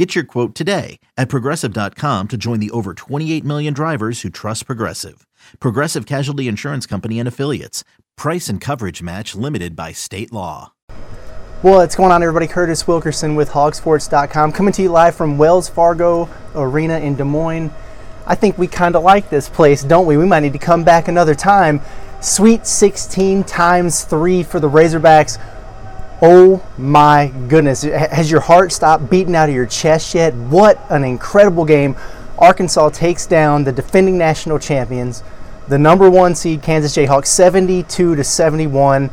Get your quote today at progressive.com to join the over 28 million drivers who trust Progressive. Progressive Casualty Insurance Company and Affiliates. Price and coverage match limited by state law. Well, what's going on, everybody? Curtis Wilkerson with hawgsports.com coming to you live from Wells Fargo Arena in Des Moines. I think we kind of like this place, don't we? We might need to come back another time. Sweet 16 times 3 for the Razorbacks. Oh my goodness. Has your heart stopped beating out of your chest yet? What an incredible game. Arkansas takes down the defending national champions, the number one seed Kansas Jayhawks, 72 to 71.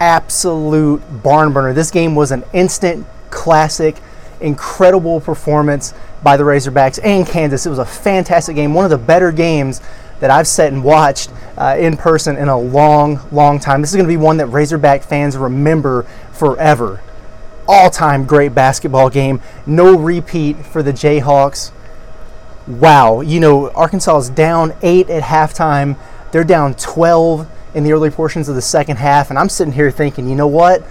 Absolute barn burner. This game was an instant classic, incredible performance by the Razorbacks and Kansas. It was a fantastic game, one of the better games that I've sat and watched uh, in person in a long, long time. This is going to be one that Razorback fans remember forever. All time great basketball game. No repeat for the Jayhawks. Wow. You know, Arkansas is down eight at halftime, they're down 12 in the early portions of the second half. And I'm sitting here thinking, you know what?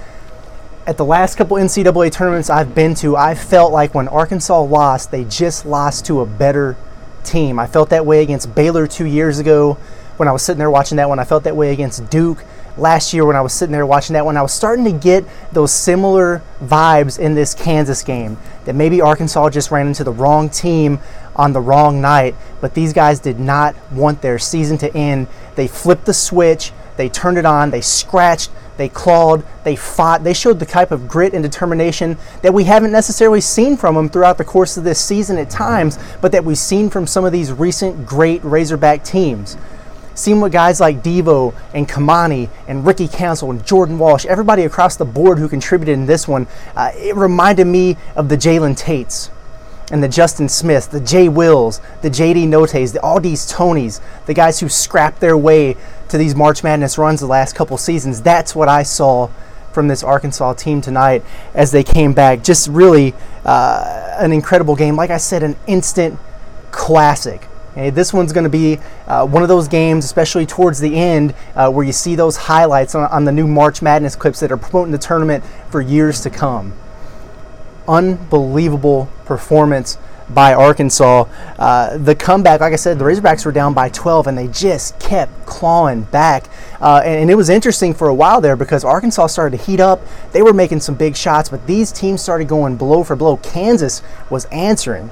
At the last couple NCAA tournaments I've been to, I felt like when Arkansas lost, they just lost to a better team. I felt that way against Baylor two years ago when I was sitting there watching that one. I felt that way against Duke last year when I was sitting there watching that one. I was starting to get those similar vibes in this Kansas game that maybe Arkansas just ran into the wrong team on the wrong night, but these guys did not want their season to end. They flipped the switch, they turned it on, they scratched they clawed, they fought, they showed the type of grit and determination that we haven't necessarily seen from them throughout the course of this season at times, but that we've seen from some of these recent great Razorback teams. Seen what guys like Devo and Kamani and Ricky Council and Jordan Walsh, everybody across the board who contributed in this one, uh, it reminded me of the Jalen Tates and the Justin Smiths, the Jay Wills, the JD Notae, the Au'Diese Toneys, the guys who scrapped their way to these March Madness runs the last couple seasons. That's what I saw from this Arkansas team tonight as they came back. Just really uh, an incredible game. Like I said, an instant classic. Okay, this one's going to be uh, one of those games, especially towards the end, uh, where you see those highlights on, on the new March Madness clips that are promoting the tournament for years to come unbelievable performance by Arkansas. Uh, the comeback, like I said, the Razorbacks were down by 12 and they just kept clawing back. Uh, and, and, it was interesting for a while there because Arkansas started to heat up. They were making some big shots, but these teams started going blow for blow. Kansas was answering.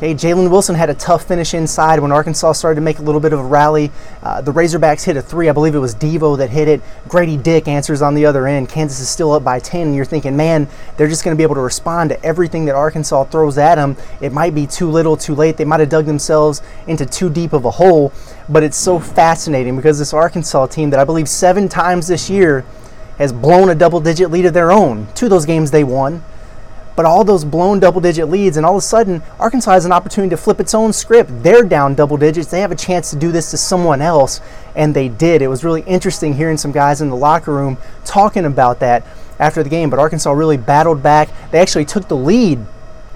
Okay, Jalen Wilson had a tough finish inside when Arkansas started to make a little bit of a rally. Uh, the Razorbacks hit a three. I believe it was Devo that hit it. Grady Dick answers on the other end. Kansas is still up by 10, and you're thinking, man, they're just going to be able to respond to everything that Arkansas throws at them. It might be too little, too late. They might have dug themselves into too deep of a hole, but it's so fascinating because this Arkansas team that I believe seven times this year has blown a double digit lead of their own. Two of those games they won but all those blown double digit leads, and all of a sudden, Arkansas has an opportunity to flip its own script. They're down double digits. They have a chance to do this to someone else, and they did. It was really interesting hearing some guys in the locker room talking about that after the game, but Arkansas really battled back. They actually took the lead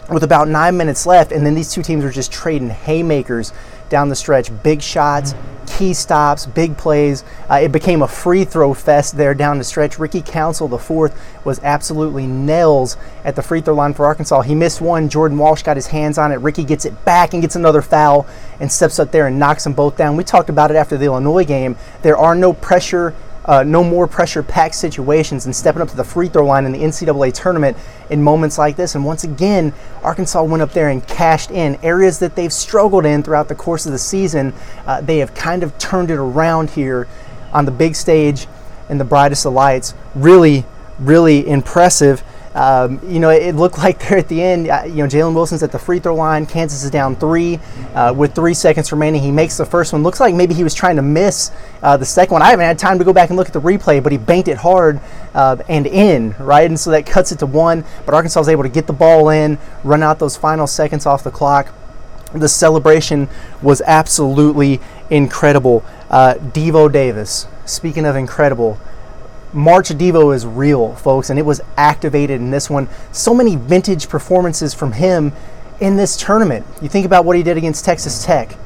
with about nine minutes left, and then these two teams were just trading haymakers down the stretch. Big shots, key stops, big plays. Uh, it became a free throw fest there down the stretch. Ricky Council, the fourth, was absolutely nails at the free throw line for Arkansas. He missed one. Jordan Walsh got his hands on it. Ricky gets it back and gets another foul and steps up there and knocks them both down. We talked about it after the Illinois game. There are no pressure uh, no more pressure packed situations and stepping up to the free throw line in the NCAA tournament in moments like this. And once again, Arkansas went up there and cashed in areas that they've struggled in throughout the course of the season. Uh, they have kind of turned it around here on the big stage in the brightest of lights. Really, really impressive. Um, you know, it looked like there at the end, uh, you know, Jalen Wilson's at the free throw line. Kansas is down three uh, with three seconds remaining. He makes the first one. Looks like maybe he was trying to miss uh, the second one. I haven't had time to go back and look at the replay, but he banked it hard uh, and in, right? And so that cuts it to one. But Arkansas was able to get the ball in, run out those final seconds off the clock. The celebration was absolutely incredible. Uh, Devo Davis speaking of incredible, March Devo is real, folks, and it was activated in this one. So many vintage performances from him in this tournament. You think about what he did against Texas Tech,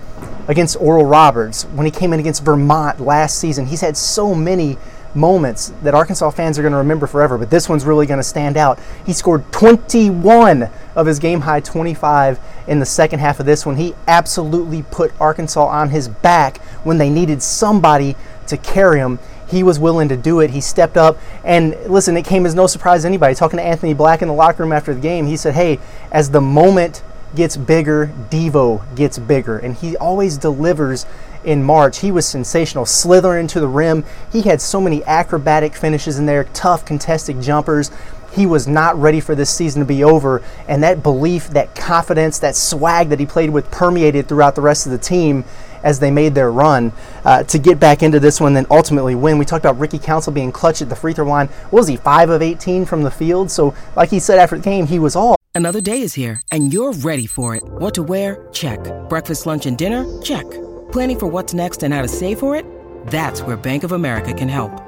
against Oral Roberts, when he came in against Vermont last season. He's had so many moments that Arkansas fans are going to remember forever, but this one's really going to stand out. He scored 21 of his game high 25 in the second half of this one. He absolutely put Arkansas on his back when they needed somebody to carry him he was willing to do it. He stepped up. And listen, it came as no surprise to anybody. Talking to Anthony Black in the locker room after the game, he said, Hey, as the moment gets bigger, Devo gets bigger. And he always delivers in March. He was sensational, slithering into the rim. He had so many acrobatic finishes in there, tough contested jumpers. He was not ready for this season to be over. And that belief, that confidence, that swag that he played with permeated throughout the rest of the team as they made their run uh, to get back into this one, then ultimately win. We talked about Ricky Council being clutch at the free throw line. What was he, 5 of 18 from the field? So, like he said after the game, he was all. Another day is here, and you're ready for it. What to wear? Check. Breakfast, lunch, and dinner? Check. Planning for what's next and how to save for it? That's where Bank of America can help.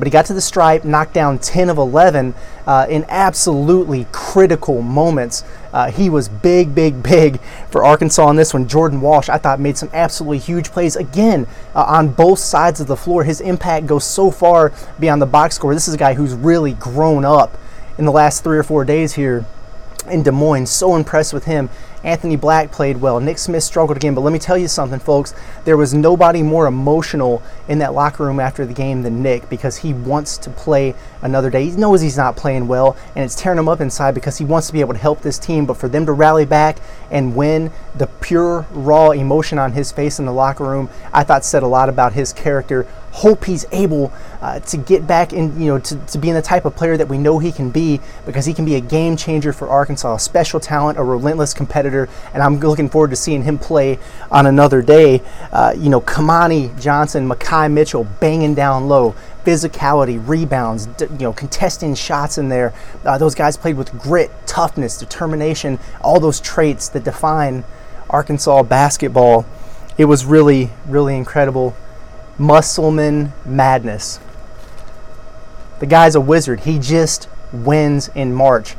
But he got to the stripe, knocked down 10 of 11 uh, in absolutely critical moments. Uh, he was big, big, big for Arkansas on this one. Jordan Walsh, I thought, made some absolutely huge plays again uh, on both sides of the floor. His impact goes so far beyond the box score. This is a guy who's really grown up in the last three or four days here in Des Moines. So impressed with him. Anthony Black played well. Nick Smith struggled again. But let me tell you something, folks. There was nobody more emotional in that locker room after the game than Nick because he wants to play another day. He knows he's not playing well, and it's tearing him up inside because he wants to be able to help this team. But for them to rally back and win, the pure, raw emotion on his face in the locker room, I thought said a lot about his character. Hope he's able uh, to get back in, you know, to, to being the type of player that we know he can be because he can be a game changer for Arkansas, a special talent, a relentless competitor, and I'm looking forward to seeing him play on another day. Uh, you know, Kamani Johnson, Makai Mitchell banging down low, physicality, rebounds, you know, contesting shots in there. Uh, those guys played with grit, toughness, determination, all those traits that define Arkansas basketball. It was really, really incredible. Musselman madness. The guy's a wizard. He just wins in March.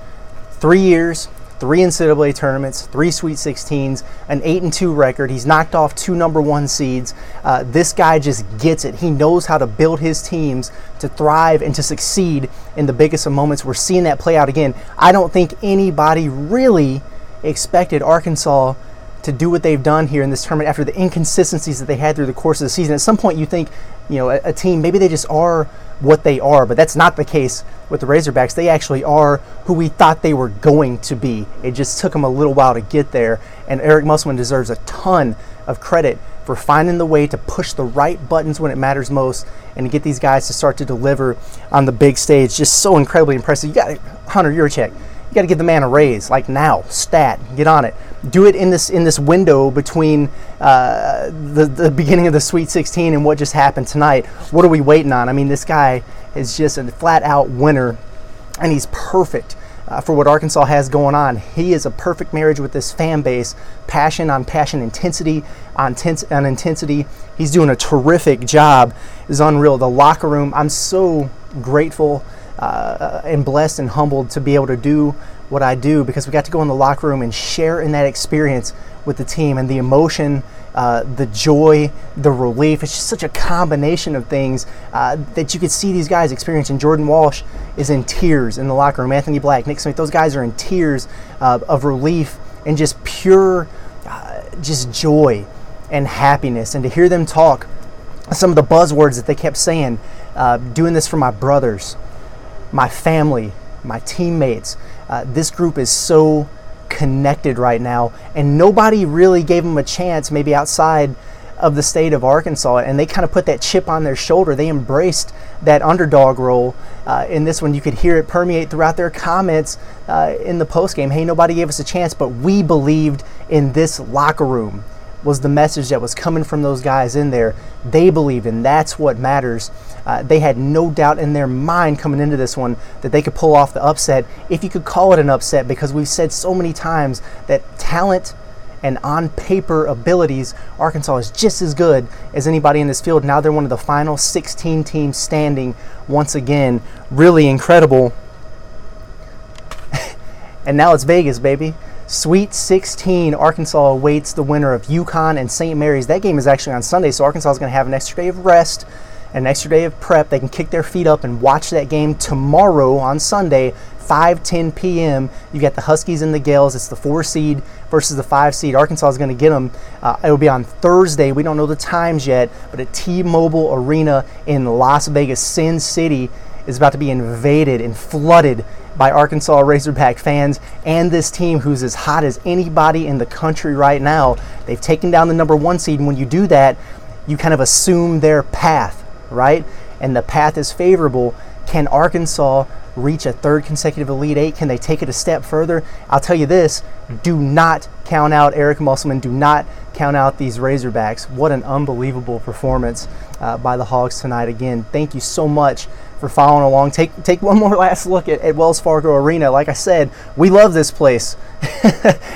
Three years, three NCAA tournaments, three Sweet 16s, an 8 and 2 record. He's knocked off two number one seeds. Uh, this guy just gets it. He knows how to build his teams to thrive and to succeed in the biggest of moments. We're seeing that play out again. I don't think anybody really expected Arkansas to do what they've done here in this tournament after the inconsistencies that they had through the course of the season. At some point, you think, you know, a, a team maybe they just are what they are, but that's not the case with the Razorbacks. They actually are who we thought they were going to be. It just took them a little while to get there, and Eric Musselman deserves a ton of credit for finding the way to push the right buttons when it matters most and to get these guys to start to deliver on the big stage. Just so incredibly impressive. You got Hunter Yurachek you got to give the man a raise, like now, stat, get on it. Do it in this in this window between uh, the the beginning of the Sweet 16 and what just happened tonight. What are we waiting on? I mean, this guy is just a flat out winner, and he's perfect. Uh, for what Arkansas has going on. He is a perfect marriage with this fan base. Passion on passion, intensity on, tens- on intensity. He's doing a terrific job. Is unreal. The locker room. I'm so grateful uh, and blessed and humbled to be able to do what I do because we got to go in the locker room and share in that experience with the team and the emotion, uh, the joy, the relief. It's just such a combination of things uh, that you could see these guys experiencing. Jordan Walsh is in tears in the locker room. Anthony Black, Nick Smith, those guys are in tears uh, of relief and just pure just joy and happiness. And to hear them talk, some of the buzzwords that they kept saying, uh, doing this for my brothers, my family, my teammates. Uh, this group is so connected right now, and nobody really gave them a chance, maybe outside of the state of Arkansas, and they kind of put that chip on their shoulder. They embraced that underdog role. Uh, in this one, you could hear it permeate throughout their comments uh, in the postgame. Hey, nobody gave us a chance, but we believed in this locker room was the message that was coming from those guys in there. They believed, and that's what matters. Uh, they had no doubt in their mind coming into this one that they could pull off the upset, if you could call it an upset, because we've said so many times that talent and on paper abilities, Arkansas is just as good as anybody in this field. Now they're one of the final 16 teams standing once again. Really incredible. and now it's Vegas, baby. Sweet 16, Arkansas awaits the winner of UConn and St. Mary's. That game is actually on Sunday, so Arkansas is going to have an extra day of rest, an extra day of prep. They can kick their feet up and watch that game tomorrow on Sunday, 5:10 p.m. You got the Huskies and the Gaels. It's the four seed versus the five seed. Arkansas is going to get them. Uh, it will be on Thursday. We don't know the times yet, but at T-Mobile Arena in Las Vegas, Sin City is about to be invaded and flooded by Arkansas Razorback fans and this team who's as hot as anybody in the country right now. They've taken down the number one seed, and when you do that, you kind of assume their path, right? And the path is favorable. Can Arkansas reach a third consecutive Elite Eight? Can they take it a step further? I'll tell you this do not count out Eric Musselman. Do not count out these Razorbacks. What an unbelievable performance uh, by the Hogs tonight. Again, thank you so much for following along. Take take one more last look at, at Wells Fargo Arena. Like I said, we love this place.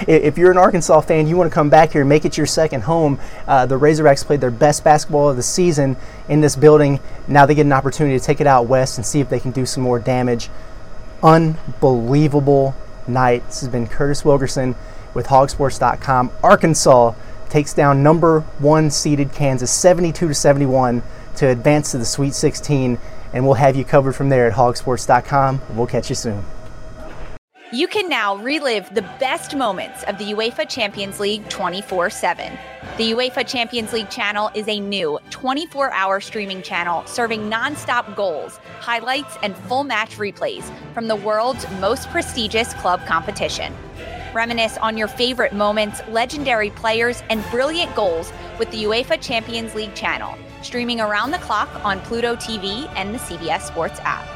if you're an Arkansas fan, you want to come back here, make it your second home. Uh, the Razorbacks played their best basketball of the season in this building. Now they get an opportunity to take it out west and see if they can do some more damage. Unbelievable night. This has been Curtis Wilkerson with Hawgsports.com. Arkansas takes down number one seeded Kansas 72 to 71 to advance to the Sweet 16 and we'll have you covered from there at hawgsports.com. We'll catch you soon. You can now relive the best moments of the UEFA Champions League 24 7. The UEFA Champions League channel is a new 24 hour streaming channel serving non-stop goals, highlights, and full match replays from the world's most prestigious club competition. Reminisce on your favorite moments, legendary players, and brilliant goals with the UEFA Champions League channel streaming around the clock on Pluto TV and the CBS Sports app.